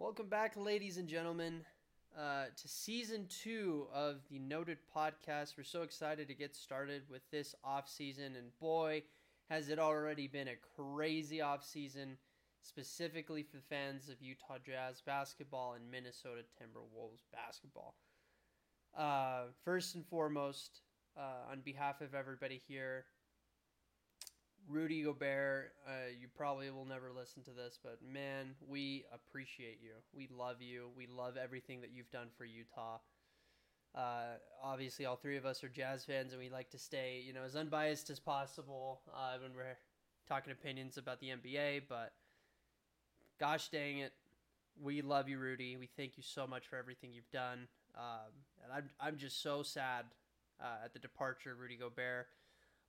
Welcome back, ladies and gentlemen, uh, to season two of the Noted Podcast. We're so excited to get started with this off season, and boy, has it already been a crazy off season, specifically for fans of Utah Jazz basketball and Minnesota Timberwolves basketball. Uh, first and foremost, uh, on behalf of everybody here, Rudy Gobert, uh, you probably will never listen to this, but man, we appreciate you. We love you. We love everything that you've done for Utah. Uh, obviously, all three of us are Jazz fans, and we like to stay, you know, as unbiased as possible uh, when we're talking opinions about the NBA. But gosh dang it, we love you, Rudy. We thank you so much for everything you've done. Um, and I'm I'm just so sad uh, at the departure of Rudy Gobert.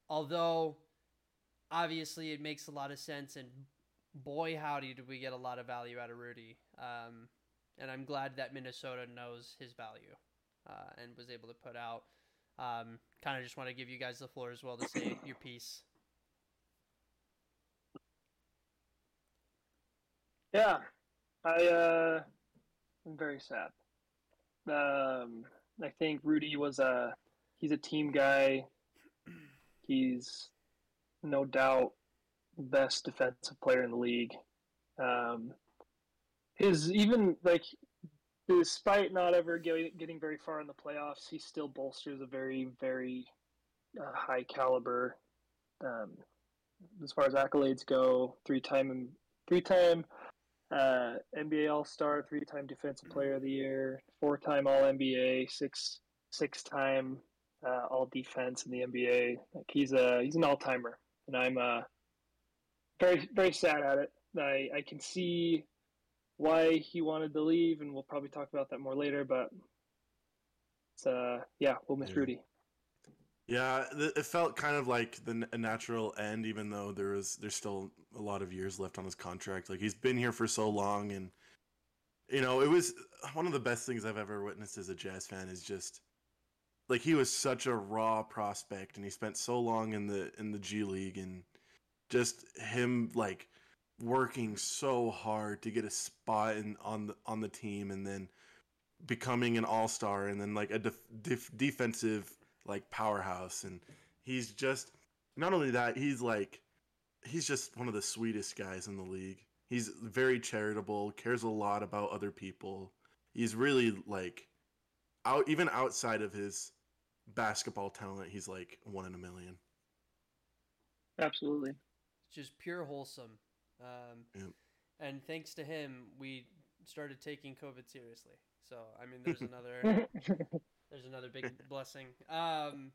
Although obviously it makes a lot of sense, and boy howdy did we get a lot of value out of Rudy. Um, and I'm glad that Minnesota knows his value uh, and was able to put out. Um, kind of just want to give you guys the floor as well to say your piece. Yeah, I uh, I'm very sad. Um, I think Rudy was a he's a team guy. He's no doubt best defensive player in the league. Um, his even like despite not ever getting, very far in the playoffs, he still bolsters a very very uh, high caliber um, as far as accolades go. Three time three time uh, NBA All Star, three time Defensive Player of the Year, four time All NBA, six six time uh, All Defense in the NBA. Like he's a he's an all timer, and I'm uh, very very sad at it. I I can see why he wanted to leave, and we'll probably talk about that more later. But it's uh yeah, we'll miss Yeah. Rudy. Yeah, it felt kind of like the a natural end, even though there was there's still a lot of years left on his contract. Like he's been here for so long, and you know, it was one of the best things I've ever witnessed as a Jazz fan. Is just like he was such a raw prospect, and he spent so long in the in the G League, and just him like working so hard to get a spot in on the on the team, and then becoming an all star, and then like a def- def- defensive like powerhouse. And he's just not only that he's like he's just one of the sweetest guys in the league. He's very charitable cares a lot about other people. He's really like out even outside of his basketball talent he's like one in a million Absolutely. just pure wholesome. Um, Yep. And thanks to him, we started taking COVID seriously. So I mean, there's another there's another big blessing. Um,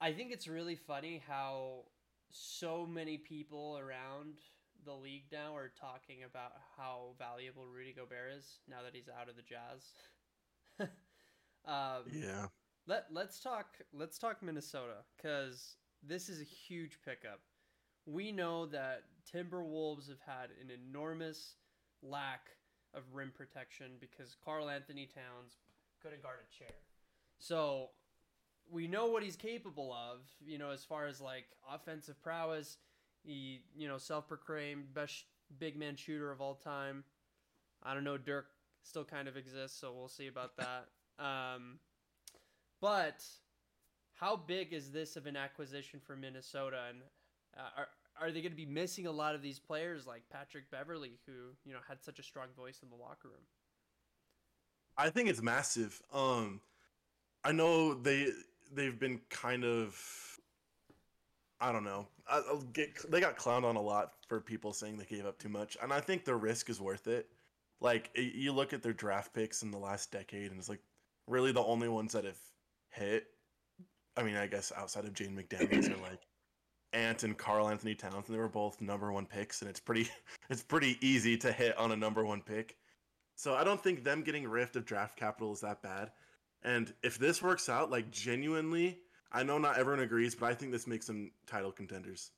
I think it's really funny how so many people around the league now are talking about how valuable Rudy Gobert is now that he's out of the Jazz. um, yeah let let's talk let's talk Minnesota because this is a huge pickup. We know that Timberwolves have had an enormous lack of rim protection because Karl Anthony Towns couldn't guard a chair. So we know what he's capable of, you know, as far as like offensive prowess. He, you know, self-proclaimed best big man shooter of all time. I don't know, Dirk still kind of exists, so we'll see about that. Um, but how big is this of an acquisition for Minnesota, and uh, are are they going to be missing a lot of these players like Patrick Beverley, who you know had such a strong voice in the locker room? i think it's massive um i know they they've been kind of I don't know. I- I'll get they got clowned on a lot for people saying they gave up too much, and I think the risk is worth it. Like you look at their draft picks in the last decade, and it's like really the only ones that have hit. I mean, I guess outside of Jaden McDaniels are like Ant and Karl Anthony Towns, and they were both number one picks, and it's pretty it's pretty easy to hit on a number one pick. So I don't think them getting rift of draft capital is that bad. And if this works out, like genuinely, I know not everyone agrees, but I think this makes them title contenders.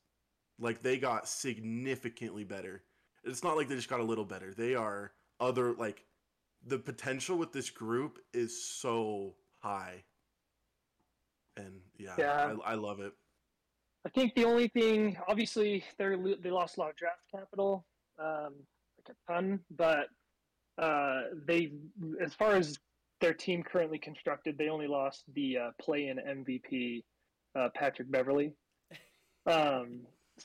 Like they got significantly better. It's not like they just got a little better. They are other like the potential with this group is so high. And yeah, Yeah. I, I love it. I think the only thing, obviously, they they lost a lot of draft capital, um, like a ton. But uh, they, as far as their team currently constructed, they only lost the uh, play-in MVP, uh, Patrick Beverley. Um,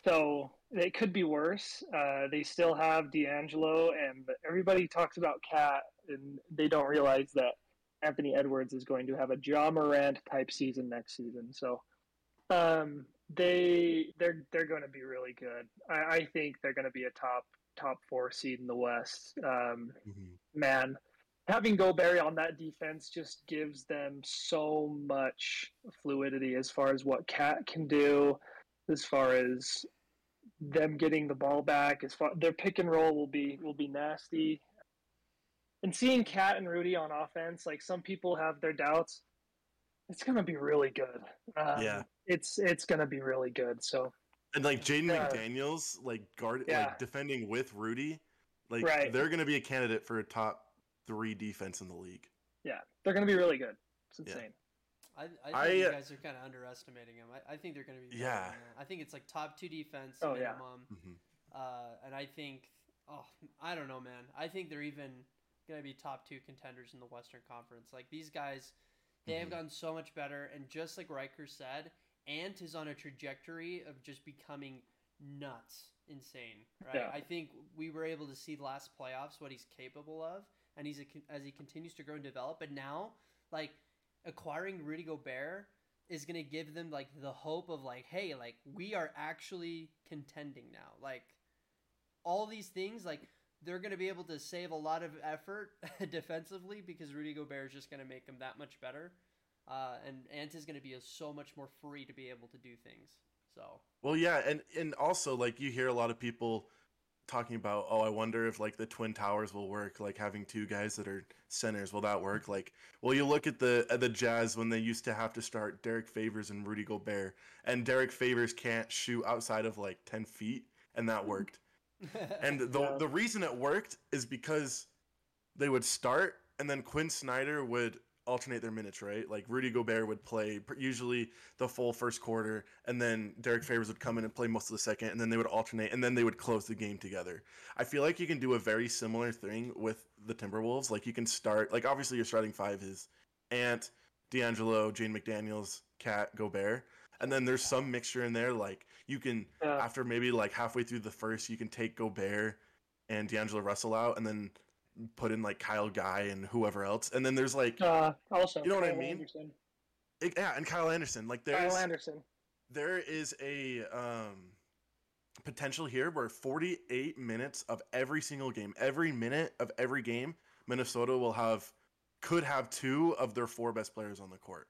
so it could be worse. Uh, they still have D'Angelo, and everybody talks about Cat, and they don't realize that Anthony Edwards is going to have a Ja Morant type season next season. So um, they they're they're going to be really good. I, I think they're going to be a top top four seed in the West. Um, Mhm. man, having Gobert on that defense just gives them so much fluidity as far as what Cat can do, as far as them getting the ball back. As far their pick and roll will be will be nasty. And seeing Cat and Rudy on offense, like some people have their doubts, it's gonna be really good. Um, Yeah. it's it's gonna be really good. So And like Jaden Yeah. McDaniels, like guard, Yeah. like defending with Rudy, like Right. they're gonna be a candidate for a top three defense in the league. yeah, they're gonna be really good. It's Yeah. insane. I, I think I, you uh, guys are kind of underestimating them. I, I think they're going to be. Yeah. than. I think it's like top two defense Oh, yeah. minimum. Mhm. Uh, and I think, oh, I don't know, man. I think they're even going to be top two contenders in the Western Conference. Like these guys, they have Mhm. gotten so much better. And just like Riker said, Ant is on a trajectory of just becoming nuts, insane. Right? Yeah. I think we were able to see last playoffs what he's capable of, and he's a, as he continues to grow and develop. But now, like acquiring Rudy Gobert is going to give them like the hope of like hey like we are actually contending now like all these things like they're going to be able to save a lot of effort defensively because Rudy Gobert is just going to make them that much better uh, and Ant is going to be so much more free to be able to do things so Well, yeah, and and also like you hear a lot of people talking about, oh, I wonder if like the twin towers will work, like having two guys that are centers. Will that work? Like, well, you look at the at the Jazz when they used to have to start Derrick Favors and Rudy Gobert, and Derrick Favors can't shoot outside of like ten feet, and that worked. And the Yeah. the reason it worked is because they would start, and then Quin Snyder would alternate their minutes, right? Like Rudy Gobert would play usually the full first quarter, and then Derrick Favors would come in and play most of the second, and then they would alternate, and then they would close the game together. I feel like you can do a very similar thing with the Timberwolves. Like you can start, like obviously your starting five is Ant, D'Angelo, Jaden McDaniels, Cat, Gobert, and then there's some mixture in there. Like you can Yeah. after maybe like halfway through the first, you can take Gobert and D'Angelo Russell out, and then put in like Kyle Guy and whoever else, and then there's like Uh, also, You know what I mean? Anderson. it- yeah, and Kyle Anderson. Like there's Kyle Anderson. there is a um, potential here where 48 minutes of every single game, every minute of every game, Minnesota will have could have two of their four best players on the court.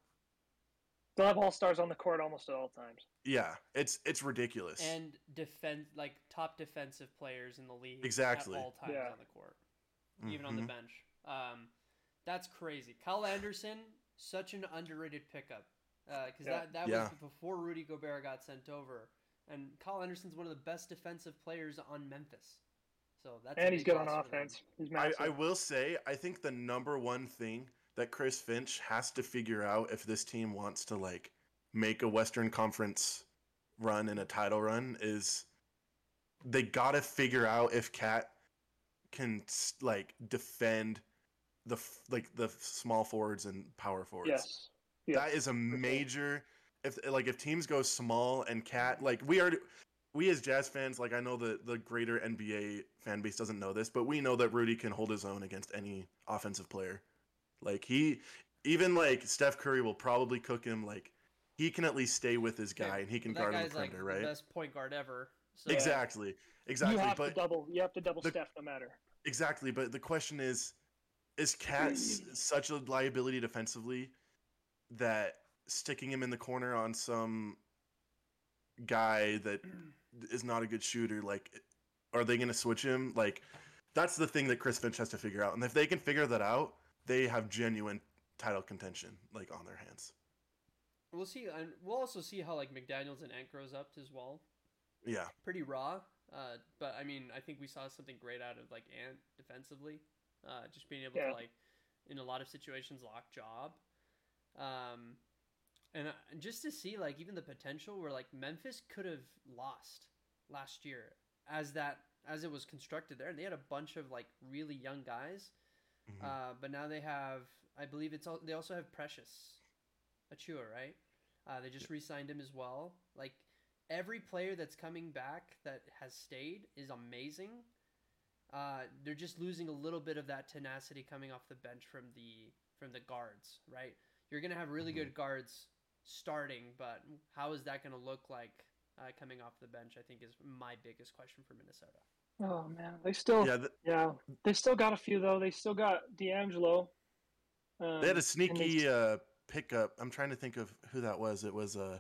They'll have all stars on the court almost at all times. Yeah, it's it's ridiculous. and defense like top defensive players in the league Exactly. at all times Yeah. on the court even on the Mhm. bench. Um, that's crazy. Kyle Anderson, such an underrated pickup. Because Yeah. that, that Yeah. was before Rudy Gobert got sent over. And Kyle Anderson's one of the best defensive players on Memphis. So that's and he's good on loss for them. offense. He's I. I will say, I think the number one thing that Chris Finch has to figure out if this team wants to like make a Western Conference run and a title run is they got to figure out if Cat can like defend the like the small forwards and power forwards. yes. yes. That is a major if like if teams go small and cat like we are we as jazz fans like I know the the greater NBA fan base doesn't know this, but we know that Rudy can hold his own against any offensive player. Like he even like Steph Curry will probably cook him like he can at least stay with his guy and he can That guard on the guy's like perimeter, the right? best point guard ever. So Exactly. Exactly. You have but to double. You have to double the- Steph no matter. Exactly, but the question is, is Cat such a liability defensively that sticking him in the corner on some guy that is not a good shooter, like, are they going to switch him? Like, that's the thing that Chris Finch has to figure out, and if they can figure that out, they have genuine title contention like on their hands. We'll see, and we'll also see how like McDaniel's and Ant grows up as well. Yeah, Pretty raw, uh, but I mean, I think we saw something great out of like Ant defensively, uh, just being able Yeah. to like in a lot of situations lock job, um, and, uh, and just to see like even the potential where like Memphis could have lost last year as that as it was constructed there, and they had a bunch of like really young guys. Mhm. Uh, but now they have, I believe it's all, they also have Precious Achiuwa, right? Uh, they just re-signed him as well. Like every player that's coming back that has stayed is amazing. Uh, they're just losing a little bit of that tenacity coming off the bench from the from the guards, right? You're gonna have really Mhm. good guards starting, but how is that gonna look like uh, coming off the bench? I think is my biggest question for Minnesota. Oh man, they still yeah, th- yeah they still got a few though. They still got D'Angelo. Um, they had a sneaky they- uh, pickup. I'm trying to think of who that was. It was uh,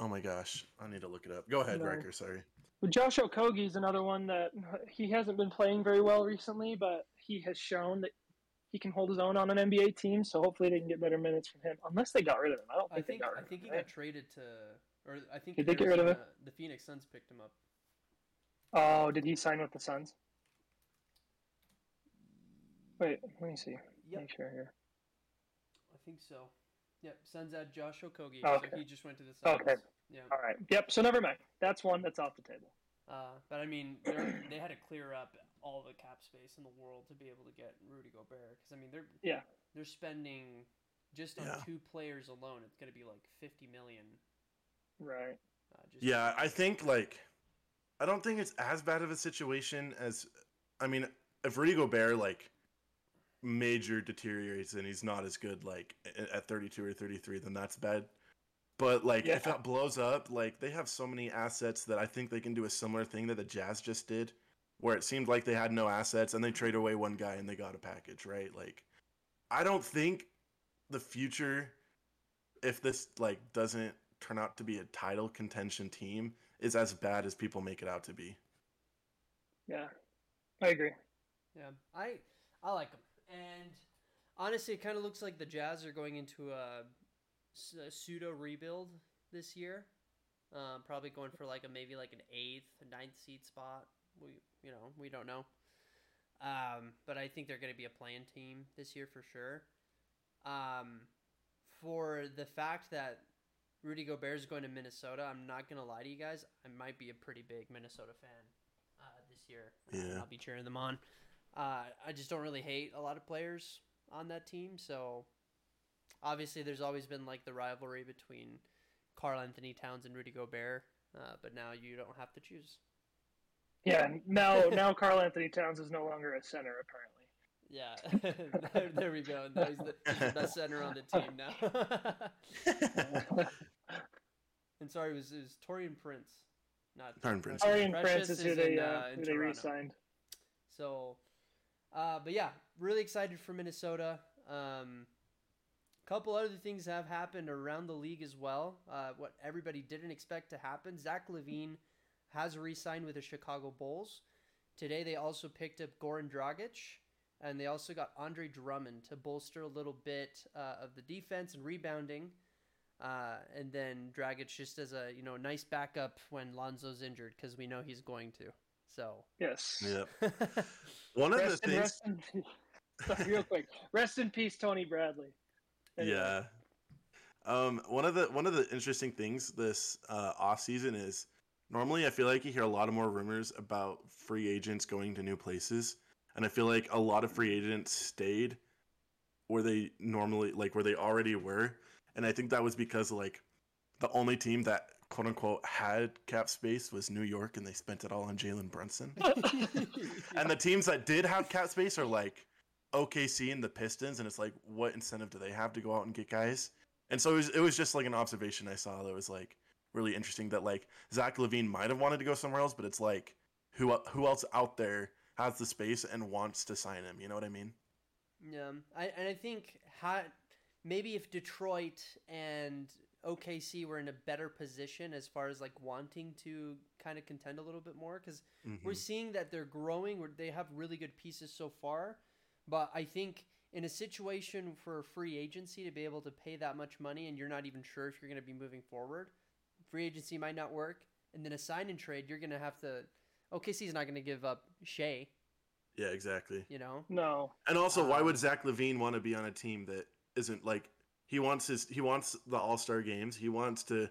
oh my gosh, I need to look it up. Go ahead, No. Riker. Sorry. Well, Josh Okogie is another one that he hasn't been playing very well recently, but he has shown that he can hold his own on an NBA team. So hopefully they can get better minutes from him. Unless they got rid of him, I don't I think, think they got rid I think of he him. got traded to, or I think Did they get rid of Arizona- The Phoenix Suns picked him up. Oh, did he sign with the Suns? Wait, let me see. Yep, Make sure here. I think so. Yep, Suns had Josh Okogie, Okay. so he just went to the Suns. Okay. Yeah. All right. Yep. So never mind. That's one that's off the table. Uh, but I mean, they're- they had to clear up all the cap space in the world to be able to get Rudy Gobert. Because I mean, they're Yeah. they're spending just on Yeah. two players alone. It's going to be like fifty million. Right. Uh, just Yeah, I think like I don't think it's as bad of a situation as I mean, if Rudy Gobert like major deteriorates and he's not as good like at 32 or 33, then that's bad. But like if that blows up, like they have so many assets that I think they can do a similar thing that the Jazz just did, where it seemed like they had no assets and they trade away one guy and they got a package, right? Like I don't think the future if this like doesn't turn out to be a title contention team is as bad as people make it out to be. Yeah. I agree. Yeah, I I like them, and honestly, it kind of looks like the Jazz are going into a pseudo rebuild this year. Um, probably going for like a maybe like an eighth, ninth seed spot. We you know we don't know. Um, but I think they're going to be a playing team this year for sure. Um, for the fact that Rudy Gobert is going to Minnesota, I'm not going to lie to you guys. I might be a pretty big Minnesota fan uh, this year. Yeah. I'll be cheering them on. Uh, I just don't really hate a lot of players on that team, so obviously there's always been like the rivalry between Karl Anthony Towns and Rudy Gobert, uh, but now you don't have to choose. Yeah. Now, now Karl Anthony Towns is no longer a center, apparently. Yeah, there, there we go. Now he's the, he's the best center on the team now. and sorry, it was, it was Taurean Prince, not Taurean Prince. Arian Precious Prince is who is they in, uh, uh, who they Toronto. re-signed. So, uh, but yeah, really excited for Minnesota. Um, couple other things have happened around the league as well. Uh, what everybody didn't expect to happen. Zach LaVine has re-signed with the Chicago Bulls. Today they also picked up Goran Dragic, and they also got Andre Drummond to bolster a little bit uh, of the defense and rebounding. Uh, and then Dragic just as a you know nice backup when Lonzo's injured because we know he's going to. So Yes. Yeah. One of the in, things in, sorry, real quick. Rest in peace, Tony Bradley. Anyway. Yeah. Um, one of the one of the interesting things this uh, off season is normally I feel like you hear a lot of more rumors about free agents going to new places, and I feel like a lot of free agents stayed where they normally like where they already were, and I think that was because like the only team that quote unquote had cap space was New York, and they spent it all on Jalen Brunson. And the teams that did have cap space are like OKC and the Pistons, and it's like, what incentive do they have to go out and get guys? And so it was, it was just like an observation I saw that was like really interesting that like Zach LaVine might have wanted to go somewhere else, but it's like who who else out there has the space and wants to sign him? You know what I mean? Yeah, I and I think ha- maybe if Detroit and OKC were in a better position as far as like wanting to kind of contend a little bit more because we're Mhm. seeing that they're growing. They have really good pieces so far, but I think in a situation for free agency to be able to pay that much money and you're not even sure if you're going to be moving forward, free agency might not work, and then a sign and trade you're going to have to. OKC's not going to give up Shai, Yeah, exactly. you know. No. And also, why Um, would Zach LaVine want to be on a team that isn't like he wants his he wants the All Star games. He wants to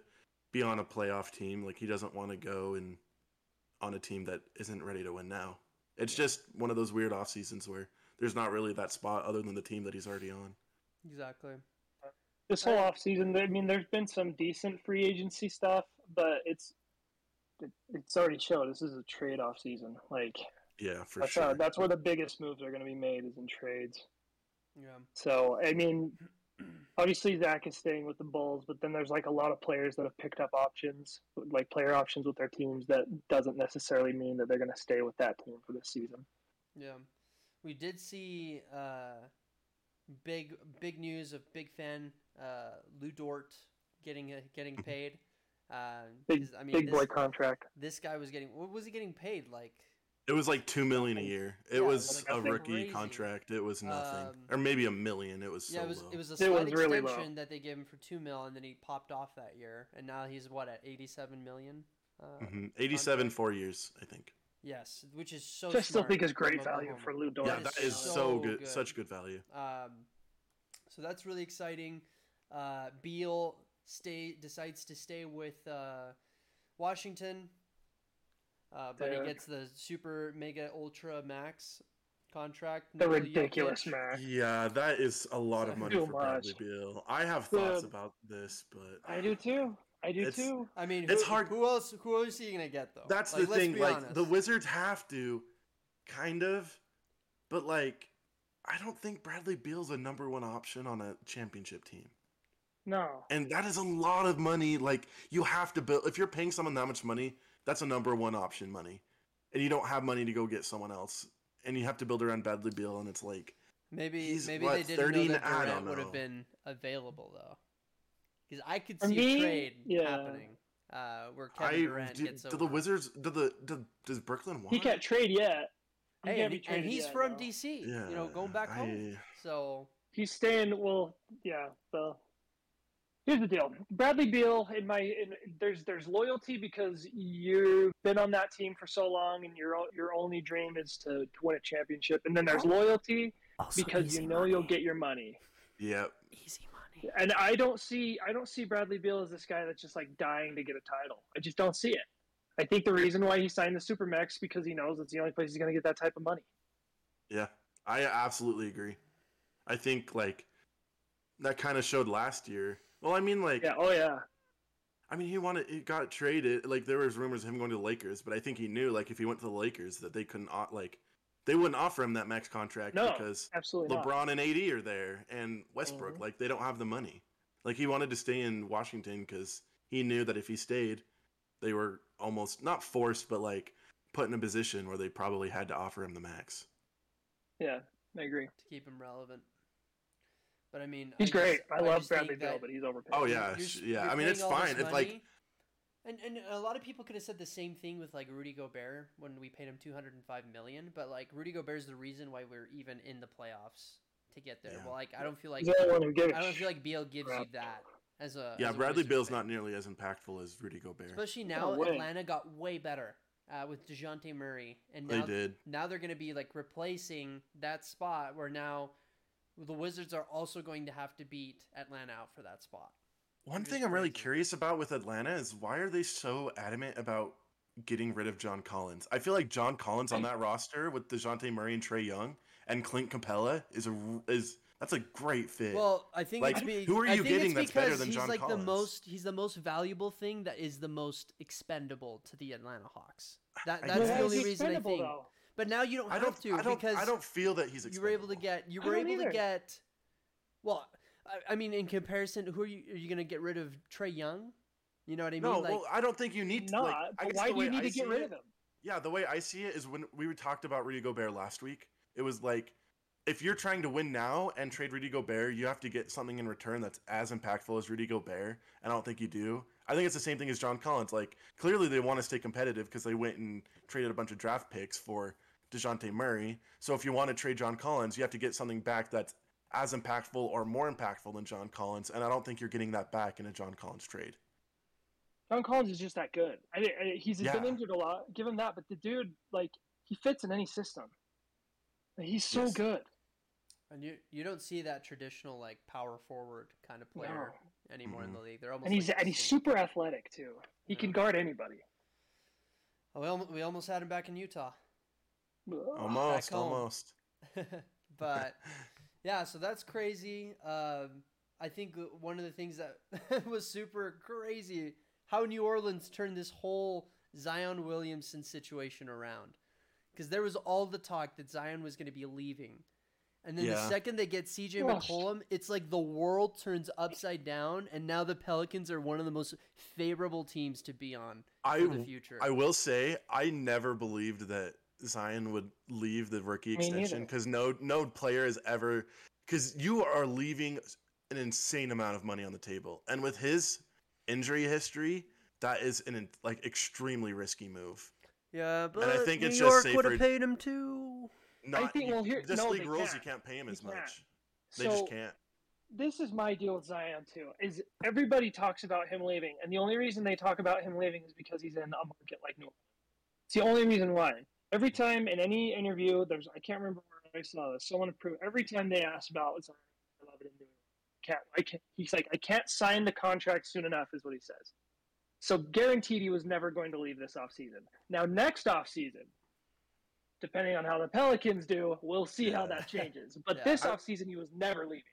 be on a playoff team. Like he doesn't want to go and on a team that isn't ready to win now. It's just one of those weird off seasons where there's not really that spot other than the team that he's already on. Exactly. This whole off season, I mean, there's been some decent free agency stuff, but it's it, it's already showed this is a trade off season. Like Yeah, for that's sure. uh, that's where the biggest moves are going to be made is in trades. Yeah. So I mean, obviously Zach is staying with the Bulls, but then there's like a lot of players that have picked up options, like player options with their teams. That doesn't necessarily mean that they're going to stay with that team for this season. Yeah, we did see uh, big big news of big fan uh, Lu Dort getting uh, getting paid. Uh, Big I mean, big this, boy contract. this guy was getting what was he getting paid like? It was like two million a year. It Yeah, was was a rookie crazy. contract. It was nothing, Um, or maybe a million. It was so yeah, it was low. it was a It slight was really low. extension that they gave him for two mil, and then he popped off that year, and now he's what at eighty seven million. Uh, hmm Eighty-seven, four years, I think. Yes, which is so. I still think is great value for Lu Dort. Yeah, that is so so good, good. such good value. Um, so that's really exciting. Uh, Beal stay decides to stay with uh, Washington, uh, but Yeah. he gets the super mega ultra max contract. The ridiculous Jokic. man. Yeah, that is a lot of money Too for Bradley much. Beal. I have thoughts Dude. about this, but I do too. I do too. I mean, who, It's hard- Who else? Who else are you gonna get though? That's Like, the thing. Like honest. the Wizards have to, kind of, but like I don't think Bradley Beal's a number one option on a championship team, No. and that is a lot of money. Like you have to build if you're paying someone that much money, that's a number one option money, and you don't have money to go get someone else, and you have to build around Bradley Beal, and it's like maybe he's, maybe what, they didn't know that Durant would have been available though, because I could see me, a trade yeah. happening uh, where Kevin I Durant do, gets do the Wizards do the do, does Brooklyn want? He can't trade yet. He Hey, and, and he's yet, from though. DC. Yeah, you know, going back home. I- So He's staying. Well, yeah. So here's the deal: Bradley Beal. In my, in, there's there's loyalty because you've been on that team for so long, and your your only dream is to, to win a championship. And then there's loyalty because you know you'll get your money. Yep. easy money. And I don't see I don't see Bradley Beal as this guy that's just like dying to get a title. I just don't see it. I think the reason why he signed the Supermax because he knows it's the only place he's going to get that type of money. Yeah, I absolutely agree. I think like that kind of showed last year. Well, I mean, like, Yeah. Oh yeah. I mean, he wanted, he got traded. Like, there was rumors of him going to the Lakers, but I think he knew, like, if he went to the Lakers, that they couldn't, o- like, they wouldn't offer him that max contract No, because Absolutely not. LeBron and AD are there and Westbrook. Mhm. Like, they don't have the money. Like, he wanted to stay in Washington because he knew that if he stayed, they were almost not forced, but like put in a position where they probably had to offer him the max. Yeah, I agree. to keep him relevant. But I mean, He's I great. just- I, I love just Bradley Beal, that but he's overpaid. Oh you're- yeah, you're- sh- you're yeah. I mean, it's fine. It's like money, and and a lot of people could have said the same thing with like Rudy Gobert when we paid him two hundred and five million. But like Rudy Gobert is the reason why we're even in the playoffs to get there. Yeah. Well, like I don't feel like He's the only one who gives don't feel like Beal gives you that as a yeah, as a Bradley Wizards Bill's fan. not nearly as impactful as Rudy Gobert. Especially now, way. Atlanta got way better uh, with Dejounte Murray, and They did. now they're going to be like replacing that spot where now the Wizards are also going to have to beat Atlanta out for that spot. One thing I'm really curious about with Atlanta is why are they so adamant about getting rid of John Collins? I feel like John Collins on that roster with Dejounte Murray and Trae Young and Clint Capela is a is that's a great fit. Well, I think Like, it's be, who are I you think getting that's better because than he's John like Collins? the most he's the most valuable thing that is the most expendable to the Atlanta Hawks. That that's guess. the only reason I think. though. But now you don't I have don't to I don't because I don't feel that he's you were able to get you were don't able to get well I, I mean in comparison who are you are you going to get rid of Trae Young? You know what I mean? No, like well, I don't think you need to. Not. Like, I guess why do you need I to get rid it- of him? Yeah, the way I see it is when we talked about Rudy Gobert last week, it was like if you're trying to win now and trade Rudy Gobert, you have to get something in return that's as impactful as Rudy Gobert. And I don't think you do. I think it's the same thing as John Collins. Like clearly they want to stay competitive because they went and traded a bunch of draft picks for DeJounte Murray. So if you want to trade John Collins, you have to get something back that's as impactful or more impactful than John Collins. And I don't think you're getting that back in a John Collins trade. John Collins is just that good. I, I, he's been injured a lot. Give him that, but the dude, like, he fits in any system. Like, He's so Yes. good. and you you don't see that traditional like power forward kind of player anymore in Mhm. the league. They're almost And he's like and he's super athletic too. He can guard anybody. Oh, we almost, we almost had him back in Utah. Almost, almost. but yeah, so that's crazy. Um, I think one of the things that was super crazy how New Orleans turned this whole Zion Williamson situation around. Because there was all the talk that Zion was going to be leaving. And then the second they get CJ Well, McCollum, it's like the world turns upside down, and now the Pelicans are one of the most favorable teams to be on I for the future. I will say I never believed that Zion would leave the rookie extension because no no player has ever because you are leaving an insane amount of money on the table, and with his injury history, that is an like extremely risky move. yeah, but I think New it's just York would have paid him too. Not, think- you- well, here- this no, league rules you can't. can't pay him They as can't. much. They So just can't. this is my deal with Zion too. Is everybody talks about him leaving, and the only reason they talk about him leaving is because he's in a market like New Orleans. It's the only reason why. Every time in any interview, there's I can't remember where I saw this. Someone approved every time they ask about Zion, I love it in New Orleans. Can't I can't, he's like I can't sign the contract soon enough is what he says. So guaranteed he was never going to leave this offseason. Now next offseason, depending on how the Pelicans do, we'll see how that changes. But Yeah. this offseason he was never leaving.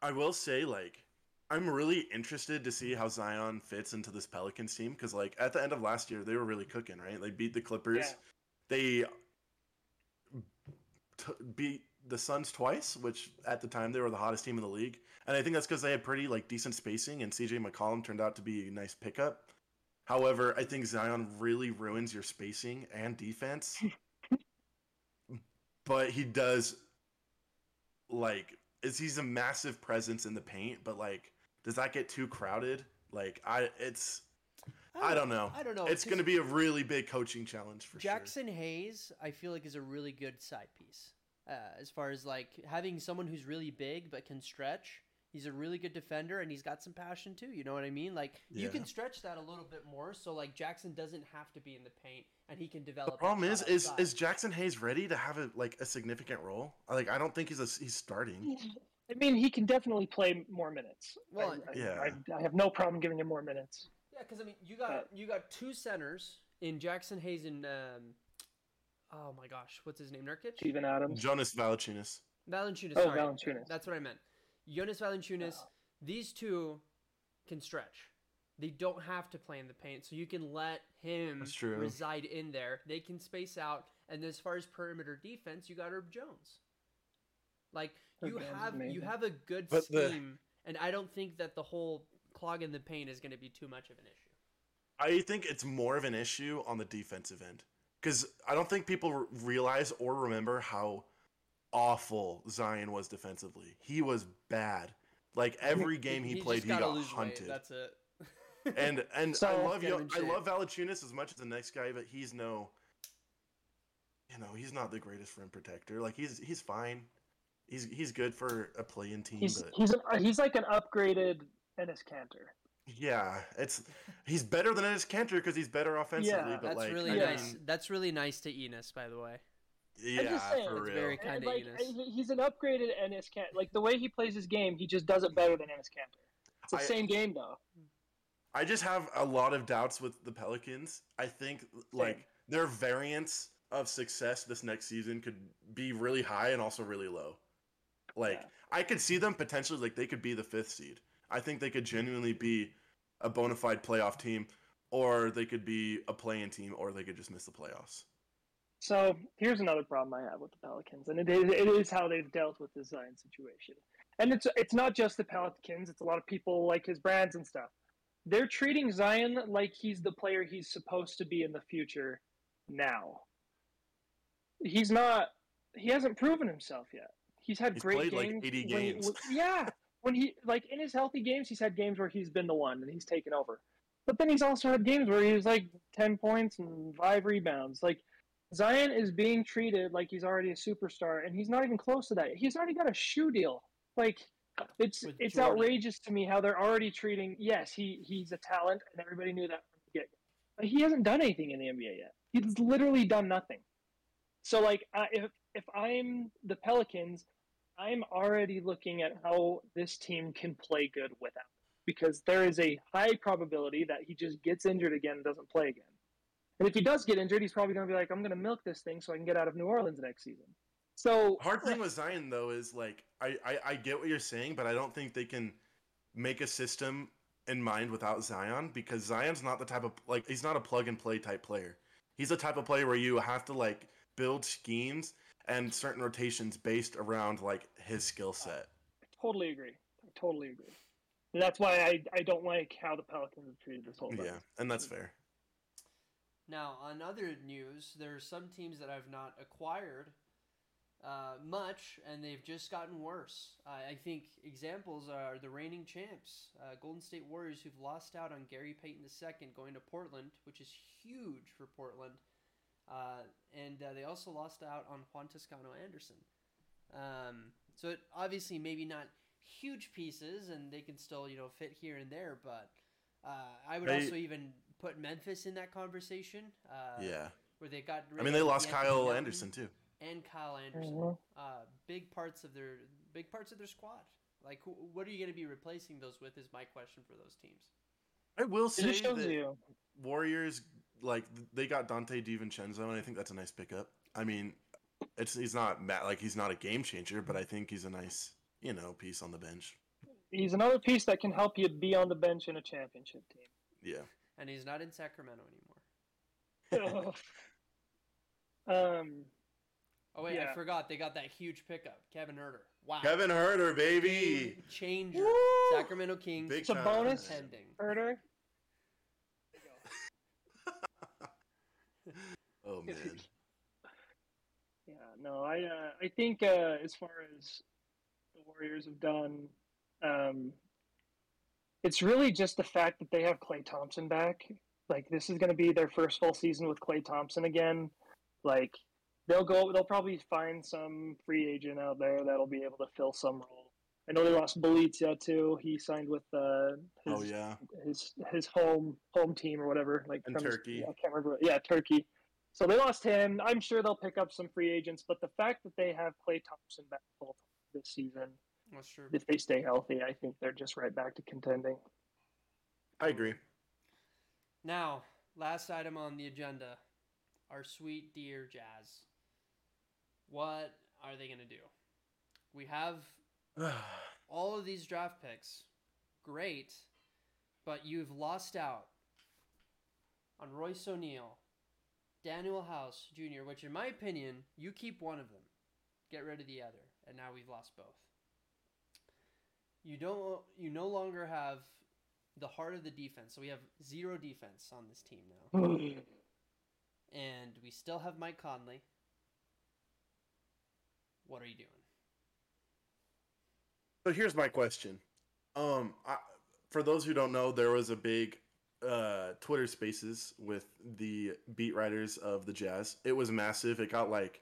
I will say, like, I'm really interested to see how Zion fits into this Pelicans team because, like, at the end of last year, they were really cooking, right? They beat the Clippers. Yeah. They t- beat the Suns twice, which at the time they were the hottest team in the league, and I think that's because they had pretty like decent spacing, and CJ McCollum turned out to be a nice pickup. However, I think Zion really ruins your spacing and defense. but he does like is he's a massive presence in the paint, but like does that get too crowded? Like I it's I don't know. I don't know. It's going to be a really big coaching challenge for Jaxson Hayes, I feel like is a really good side piece. Uh, as far as like having someone who's really big but can stretch. He's a really good defender and he's got some passion too. You know what I mean? Like you can stretch that a little bit more, so like Jaxson doesn't have to be in the paint and he can develop. The problem that is shot is outside. is Jaxson Hayes ready to have a like a significant role? Like I don't think he's a, he's starting. I mean, he can definitely play more minutes. Well, I, I, Yeah. I, I have no problem giving him more minutes. Yeah, because I mean, you got But- you got two centers in Jaxson Hayes and um, oh my gosh, what's his name? Nurkic. Steven Adams. Jonas Valanciunas. Valanciunas. Oh, sorry. Valanciunas. That's what I meant. Jonas Valanciunas. These two can stretch. They don't have to play in the paint, so you can let him reside in there. They can space out, and as far as perimeter defense, you got Herb Jones. Like Herb you Jones have you have a good But the- scheme, and I don't think that the whole clog in the paint is going to be too much of an issue. I think it's more of an issue on the defensive end because I don't think people r- realize or remember how awful Zion was defensively. He was bad. Like every game he, just played, he gotta got lose weight, hunted. That's it. and and I love Get you. I love Valanciunas as much as the next guy, but he's no. You know, he's not the greatest rim protector. Like he's he's fine. He's he's good for a play-in team, He's but he's a, he's like an upgraded Enes Kanter. yeah, it's he's better than Enes Kanter because he's better offensively. Yeah, but That's like, really I nice. mean, That's really nice to Enes, by the way. yeah, just saying, for real. very- And, Kinda like Enes. he's an upgraded Enes Kanter. Like the way he plays his game, he just does it better than Enes Kanter. It's the I- same game though. I just have a lot of doubts with the Pelicans. I think like their variance of success this next season could be really high and also really low. Like Yeah. I could see them potentially like they could be the fifth seed. I think they could genuinely be a bona fide playoff team, or they could be a play-in team, or they could just miss the playoffs. So here's another problem I have with the Pelicans, and it is, it is how they've dealt with the Zion situation. And it's it's not just the Pelicans; it's a lot of people like his brands and stuff. They're treating Zion like he's the player he's supposed to be in the future. Now, he's not. He hasn't proven himself yet. He's had He's great played, like, games. 80 when he- games. when- yeah, when he like in his healthy games, he's had games where he's been the one and he's taken over. But then he's also had games where he was like ten points and five rebounds. Like Zion is being treated like he's already a superstar, and he's not even close to that. He's already got a shoe deal. Like it's With it's Jordan. outrageous to me how they're already treating. Yes, he he's a talent, and everybody knew that from the get. But he hasn't done anything in the NBA yet. He's literally done nothing. So like, uh, if if I'm the Pelicans, I'm already looking at how this team can play good without him. because there is a high probability that he just gets injured again and doesn't play again. And if he does get injured, he's probably going to be like, I'm going to milk this thing so I can get out of New Orleans next season. So Hard thing with Zion though is like I, I I get what you're saying, but I don't think they can make a system in mind without Zion because Zion's not the type of like he's not a plug and play type player. He's the type of player where you have to like build schemes and certain rotations based around like his skill set. I totally agree. I totally agree. And that's why I, I don't like how the Pelicans have treated this whole thing. Yeah, and that's fair. Now, on other news, there are some teams that I've not acquired uh, much, and they've just gotten worse. Uh, I think examples are the reigning champs, uh, Golden State Warriors, who've lost out on Gary Payton II going to Portland, which is huge for Portland. Uh, and uh, they also lost out on Juan Toscano Anderson. Um, so it, obviously, maybe not huge pieces, and they can still you know fit here and there. But uh, I would They- also even put Memphis in that conversation. Uh, Yeah, where they got. I mean they lost Anthony Kyle Anderson too. and Kyle Anderson. Mhm. Uh, big parts of their big parts of their squad. Like, who, what are you going to be replacing those with? Is my question for those teams. I will say that you. Warriors like they got Donte DiVincenzo, and I think that's a nice pickup. I mean, it's he's not ma- like he's not a game changer, but I think he's a nice you know piece on the bench. He's another piece that can help you be on the bench in a championship team. Yeah, And he's not in Sacramento anymore. um, Oh wait, I forgot they got that huge pickup, Kevin Huerter. Wow, Kevin Huerter, baby, Game changer. Woo! Sacramento Kings Big It's a bonus. pending. Huerter. Oh man, Yeah, no, I uh, I think uh, as far as the Warriors have done, um, it's really just the fact that they have Klay Thompson back. Like this is going to be their first full season with Klay Thompson again. Like they'll go, they'll probably find some free agent out there that'll be able to fill some role. I know they lost Bjelica too. He signed with uh, his, oh yeah, his his home home team or whatever, like And from his- Turkey. I can't remember. Yeah, Turkey. So they lost him. I'm sure they'll pick up some free agents, but the fact that they have Klay Thompson back full this season, That's true. if they stay healthy, I think they're just right back to contending. I agree. Now, last item on the agenda, our sweet dear Jazz. What are they going to do? We have all of these draft picks. Great, but you've lost out on Royce O'Neale, Danuel House Jr., which, in my opinion, you keep one of them, get rid of the other, and now we've lost both. You don't. You no longer have the heart of the defense, so we have zero defense on this team now, and we still have Mike Conley. What are you doing? So here's my question. Um, I, for those who don't know, there was a big uh, Twitter Spaces with the beat writers of the Jazz. It was massive. It got like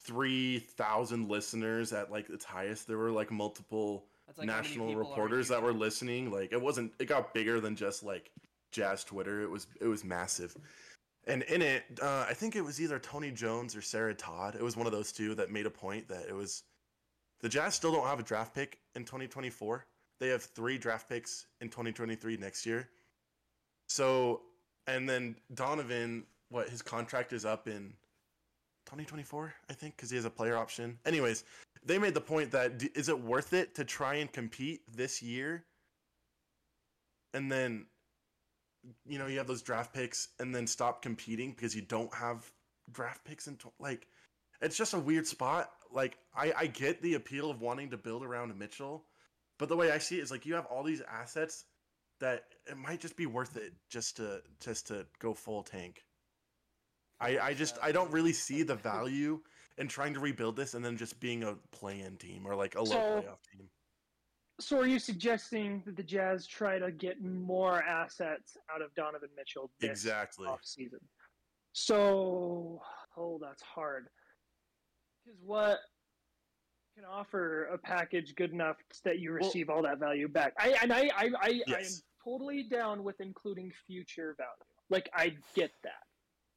three thousand listeners at like its highest. There were like multiple like national reporters that were listening. Like it wasn't. It got bigger than just like Jazz Twitter. It was. It was massive. And in it, uh, I think it was either Tony Jones or Sarah Todd. It was one of those two that made a point that it was the Jazz still don't have a draft pick in 2024. They have three draft picks in 2023 next year. So, and then Donovan, what his contract is up in 2024, I think, because he has a player option. Anyways, they made the point that d- is it worth it to try and compete this year? And then, you know, you have those draft picks and then stop competing because you don't have draft picks And tw- like it's just a weird spot. Like I, I get the appeal of wanting to build around Mitchell, but the way I see it is like you have all these assets that it might just be worth it just to just to go full tank. I, I just I don't really see the value in trying to rebuild this and then just being a play-in team or like a low So- playoff team. So are you suggesting that the Jazz try to get more assets out of Donovan Mitchell this Exactly. offseason? So, oh, that's hard. Because what can offer a package good enough that you Well- receive all that value back? I and I I, I, Yes. Totally down with including future value. Like I get that,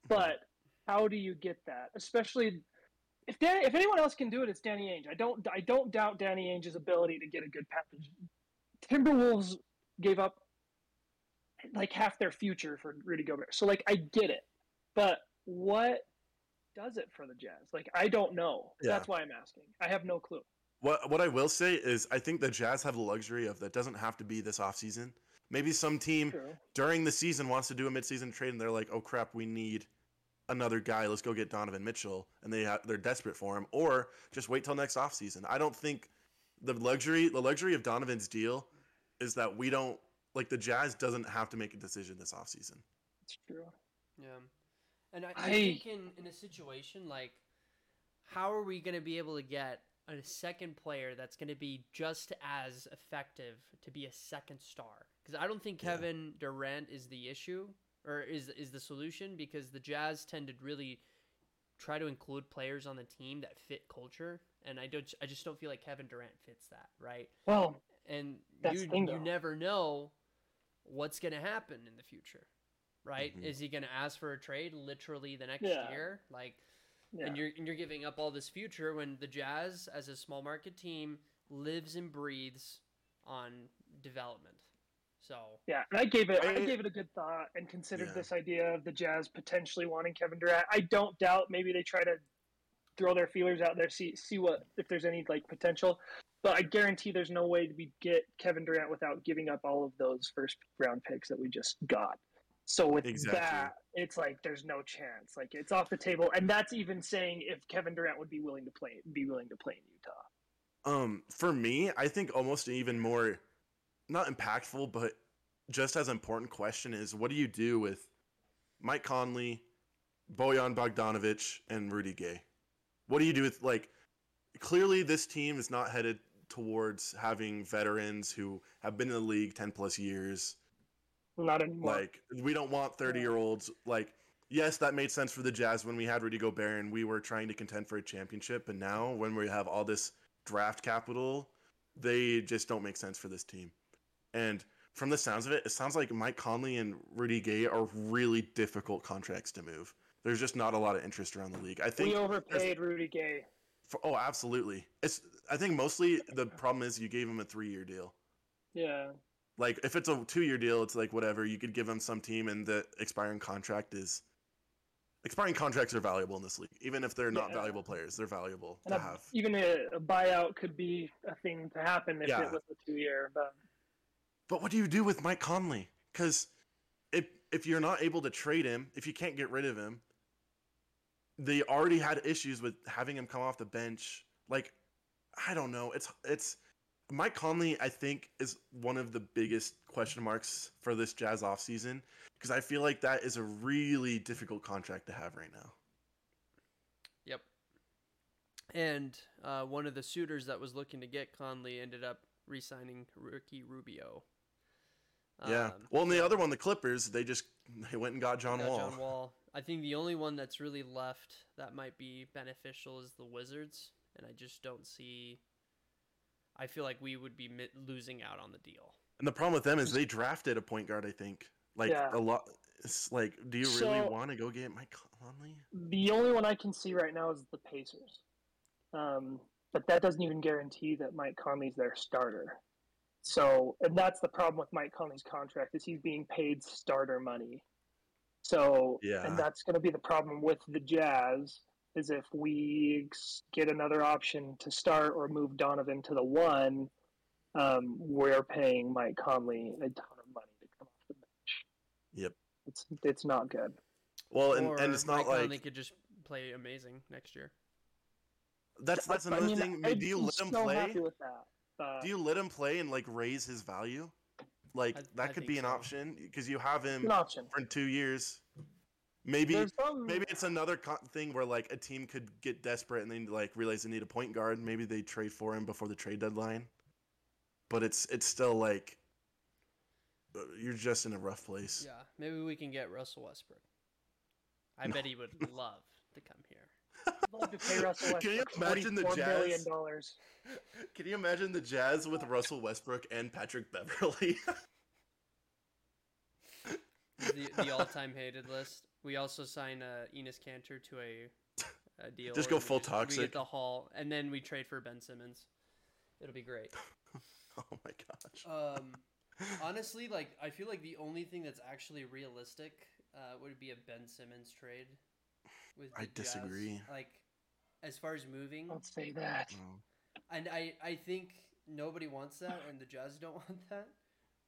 but how do you get that? Especially if Dan, if anyone else can do it, it's Danny Ainge. I don't I don't doubt Danny Ainge's ability to get a good package. Timberwolves gave up like half their future for Rudy Gobert, so like I get it, But what does it for the Jazz? Like I don't know. Yeah. That's why I'm asking. I have no clue. What what I will say is I think the Jazz have the luxury of that doesn't have to be this offseason. Maybe some team True. during the season wants to do a midseason trade and they're like, "Oh crap, we need another guy. Let's go get Donovan Mitchell." And they ha- they're desperate for him or just wait till next offseason. I don't think the luxury the luxury of Donovan's deal is that we don't like the Jazz doesn't have to make a decision this offseason. It's true. Yeah. And I, I I- think in, in a situation like, how are we going to be able to get a second player that's going to be just as effective to be a second star? Because I don't think Yeah. Kevin Durant is the issue or is is the solution because the Jazz tend to really try to include players on the team that fit culture, and I don't. I just don't feel like Kevin Durant fits that, right? Well, and you you never know what's going to happen in the future right Mhm. is he going to ask for a trade literally the next Yeah. year like yeah. and you're and you're giving up all this future when the jazz as a small market team lives and breathes on development so Yeah, and I gave it. I, I- gave it a good thought and considered Yeah. this idea of the Jazz potentially wanting Kevin Durant. I don't doubt maybe they try to throw their feelers out there, see see what if there's any like potential. But I guarantee there's no way we get Kevin Durant without giving up all of those first round picks that we just got. So with Exactly. that, it's like there's no chance. Like it's off the table, and that's even saying if Kevin Durant would be willing to play, be willing to play in Utah. Um, for me, I think almost even more, not impactful, but just as important question is what do you do with Mike Conley, Bojan Bogdanovic, and Rudy Gay? What do you do with like? Clearly, this team is not headed towards having veterans who have been in the league ten plus years. Not anymore. Like, we don't want thirty year olds. Like, yes, that made sense for the Jazz when we had Rudy Gobert and we were trying to contend for a championship. But now, when we have all this draft capital, they just don't make sense for this team. And from the sounds of it, it sounds like Mike Conley and Rudy Gay are really difficult contracts to move. There's just not a lot of interest around the league. I think. we overpaid Rudy Gay. For, oh, absolutely. It's. I think mostly the problem is you gave him a three year deal. Yeah. Like if it's a two year deal, it's like whatever. You could give him some team, and the expiring contract is. Expiring contracts are valuable in this league, even if they're not Yeah. valuable players. They're valuable And to a- have. even a, a buyout could be a thing to happen if Yeah. it was a two year. But But what do you do with Mike Conley? Because if if you're not able to trade him, if you can't get rid of him, they already had issues with having him come off the bench. Like, I don't know. It's it's Mike Conley. I think is one of the biggest question marks for this Jazz offseason because I feel like that is a really difficult contract to have right now. Yep. And uh, one of the suitors that was looking to get Conley ended up re-signing Ricky Rubio. Yeah. Um, Well, and the other one, the Clippers, they just they went and got John got Wall. John Wall. I think the only one that's really left that might be beneficial is the Wizards, and I just don't see. I feel like we would be mi- losing out on the deal. And the problem with them is they drafted a point guard. I think like Yeah. a lot. It's like, do you really So- want to go get Mike Conley? the only one I can see right now is the Pacers. Um, but that doesn't even guarantee that Mike Conley's their starter. So, and that's the problem with Mike Conley's contract is he's being paid starter money. So, Yeah. and that's going to be the problem with the Jazz is if we get another option to start or move Donovan to the one, um, we're paying Mike Conley a ton of money to come off the bench. Yep. It's it's not good. Well, and, or and it's not Mike like Conley could just play amazing next year. that's that's I another mean, thing. I'd Do you be let him so play? happy with that. Uh, Do you let him play and like raise his value? Like I- that I could be an so. option because you have him an for two years. Maybe some, maybe it's another co- thing where like a team could get desperate and they like realize they need a point guard. Maybe they trade for him before the trade deadline. But it's it's still like uh, you're just in a rough place. Yeah, maybe we can get Russell Westbrook. I No. bet he would love to come here. I'd love to pay Russell Can you imagine the Jazz? dollars. Can you imagine the Jazz with Russell Westbrook and Patrick Beverley? the, the all-time hated list. We also sign uh, Enes Kanter to a, a deal. Just go and we full We toxic. get the Hall, and then we trade for Ben Simmons. It'll be great. oh my gosh. Um, honestly, like I feel like the only thing that's actually realistic uh, would be a Ben Simmons trade? With I the Jazz? disagree. Like, as far as moving, Don't say that. No. and I I think nobody wants that, and the Jazz don't want that.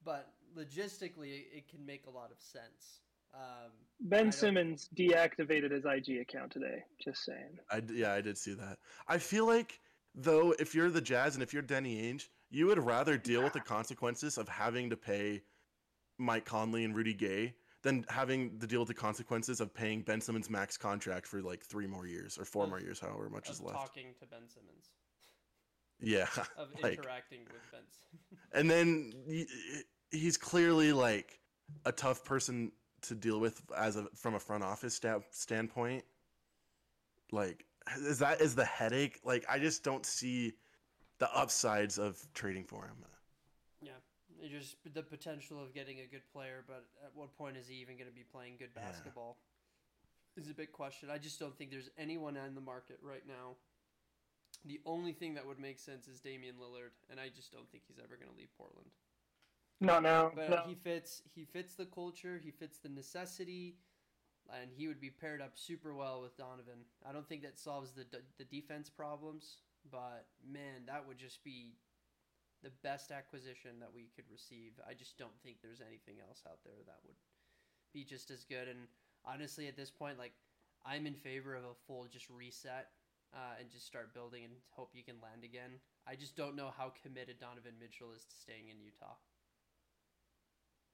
But logistically, it can make a lot of sense. Um, Ben Simmons deactivated his IG account today. Just saying. I d- yeah, I did see that. I feel like though, if you're the Jazz and if you're Danny Ainge, you would rather deal with the consequences of having to pay Mike Conley and Rudy Gay than having to deal with the consequences of paying Ben Simmons max contract for like three more years or four Of- more years, however much is left. talking to Ben Simmons, Yeah, of like, interacting with Ben. Simmons. and then y- he's clearly like a tough person to deal with as a from a front office sta- standpoint. Like, is that is the headache? Like, I just don't see the upsides of trading for him. Yeah, it just the potential of getting a good player, but at what point is he even going to be playing good Yeah. basketball? Is a big question. I just don't think there's anyone on the market right now. The only thing that would make sense is Damian Lillard, and I just don't think he's ever going to leave Portland. Not now. But no. he fits he fits the culture, he fits the necessity, and he would be paired up super well with Donovan. I don't think that solves the the defense problems, but man, that would just be the best acquisition that we could receive. I just don't think there's anything else out there that would be just as good. And honestly, at this point, like I'm in favor of a full just reset uh, and just start building and hope you can land again. I just don't know how committed Donovan Mitchell is to staying in Utah.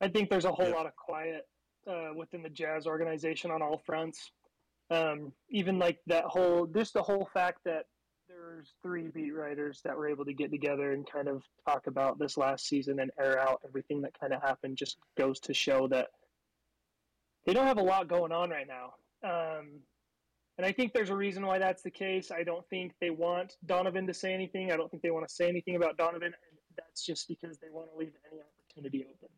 I think there's a whole Yep. lot of quiet uh, within the Jazz organization on all fronts. Um, even like that whole, just the whole fact that there's three beat writers that were able to get together and kind of talk about this last season and air out everything that kind of happened just goes to show that they don't have a lot going on right now. Um, and I think there's a reason why that's the case. I don't think they want Donovan to say anything. I don't think they want to say anything about Donovan. And that's just because they want to leave any opportunity open.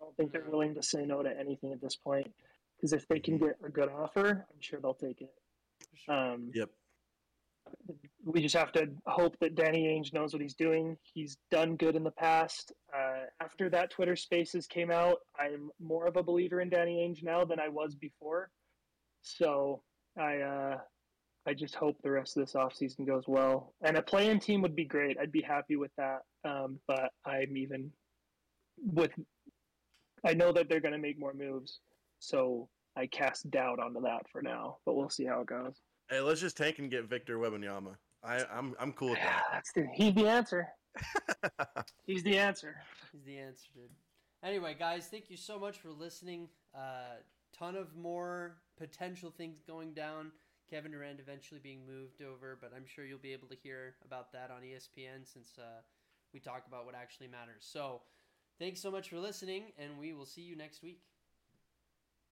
I don't think they're Mhm. willing to say no to anything at this point. Because if they can get a good offer, I'm sure they'll take it. Um, Yep. We just have to hope that Danny Ainge knows what he's doing. He's done good in the past. Uh, after that Twitter Spaces came out, I'm more of a believer in Danny Ainge now than I was before. So I uh, I just hope the rest of this offseason goes well. And a play-in team would be great. I'd be happy with that. Um, but I'm even with. I know that they're going to make more moves, so I cast doubt onto that for now. But we'll see how it goes. Hey, let's just tank and get Victor Wembanyama. I, I'm I'm cool with Yeah, that's the, he's the answer. He's the answer. Is the answer, dude. Anyway, guys, thank you so much for listening. Uh, ton of more potential things going down. Kevin Durant eventually being moved over, but I'm sure you'll be able to hear about that on ESPN since uh, we talk about what actually matters. So, thanks so much for listening, and we will see you next week.